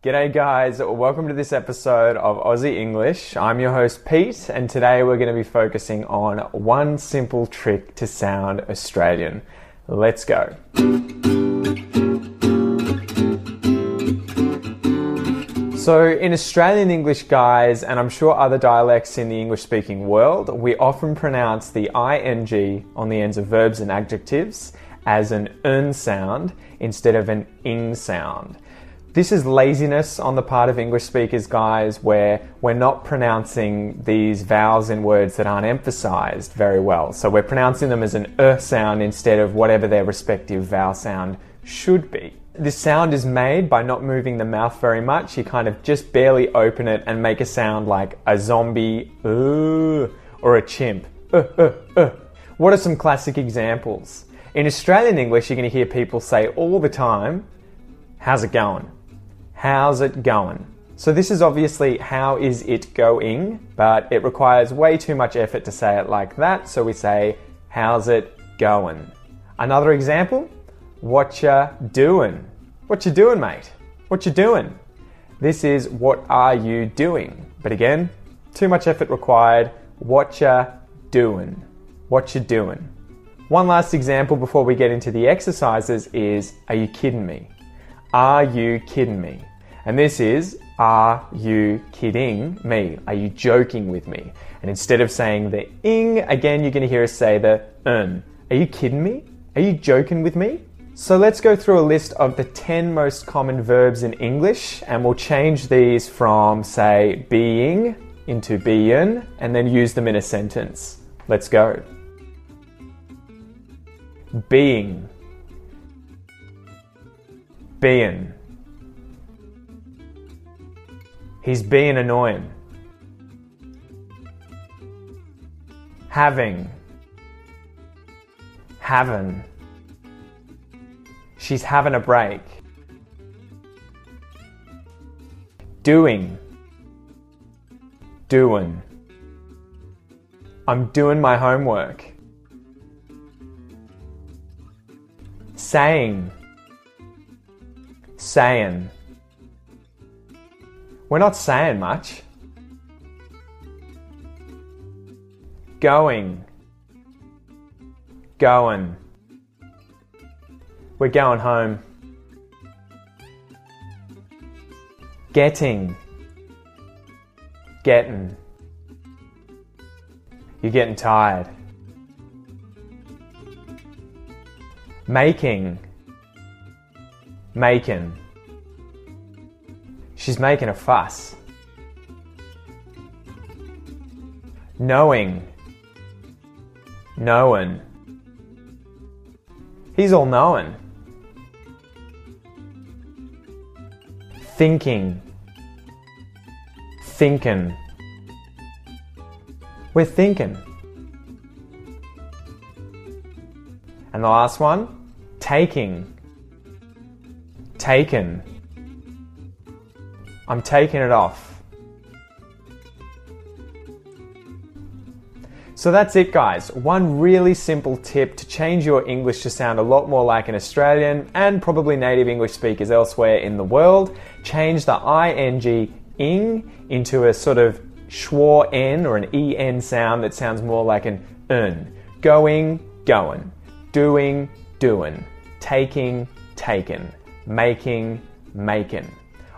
G'day, guys. Welcome to this episode of Aussie English. I'm your host, Pete, and today we're going to be focusing on one simple trick to sound Australian. Let's go. So, in Australian English, guys, and I'm sure other dialects in the English speaking world, we often pronounce the ing on the ends of verbs and adjectives as an n sound instead of an ing sound. This is laziness on the part of English speakers, guys, where we're not pronouncing these vowels in words that aren't emphasized very well. So we're pronouncing them as an er sound instead of whatever their respective vowel sound should be this sound is made by not moving the mouth very much. You kind of just barely open it and make a sound like a zombie or a chimp. What are some classic examples? In Australian English, you're going to hear people say all the time, How's it going? How's it going? So, this is obviously how is it going, but it requires way too much effort to say it like that. So, we say, How's it going? Another example, what you doing? What you doing, mate? What you doing? This is what are you doing? But again, too much effort required. What you doing? What you doing? One last example before we get into the exercises is are you kidding me? Are you kidding me? And this is are you kidding me? Are you joking with me? And instead of saying the ing, again, you're going to hear us say the un. Are you kidding me? Are you joking with me? So let's go through a list of the 10 most common verbs in English and we'll change these from, say, being into being and then use them in a sentence. Let's go. Being. Being. He's being annoying. Having. Having. She's having a break. Doing. Doing. I'm doing my homework. Saying. Saying. We're not saying much. Going. Going. We're going home. Getting. Getting. You're getting tired. Making. Making. She's making a fuss. Knowing. Knowing. He's all knowing. thinking, thinking. We're thinking. And the last one, taking, taken. I'm taking it off. So that's it, guys. One really simple tip to change your English to sound a lot more like an Australian and probably native English speakers elsewhere in the world. Change the ing ing into a sort of schwa n or an en sound that sounds more like an un. Going, going. Doing, doing. Taking, taken. Making, making.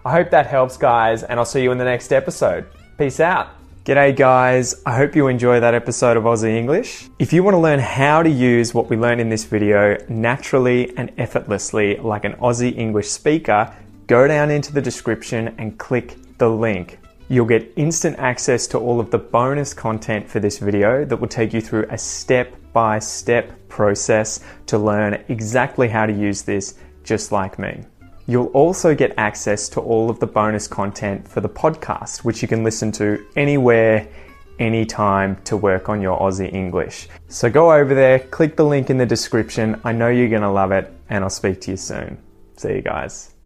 I hope that helps, guys, and I'll see you in the next episode. Peace out. G'day guys, I hope you enjoy that episode of Aussie English. If you want to learn how to use what we learned in this video naturally and effortlessly like an Aussie English speaker, go down into the description and click the link. You'll get instant access to all of the bonus content for this video that will take you through a step by step process to learn exactly how to use this just like me. You'll also get access to all of the bonus content for the podcast, which you can listen to anywhere, anytime to work on your Aussie English. So go over there, click the link in the description. I know you're going to love it, and I'll speak to you soon. See you guys.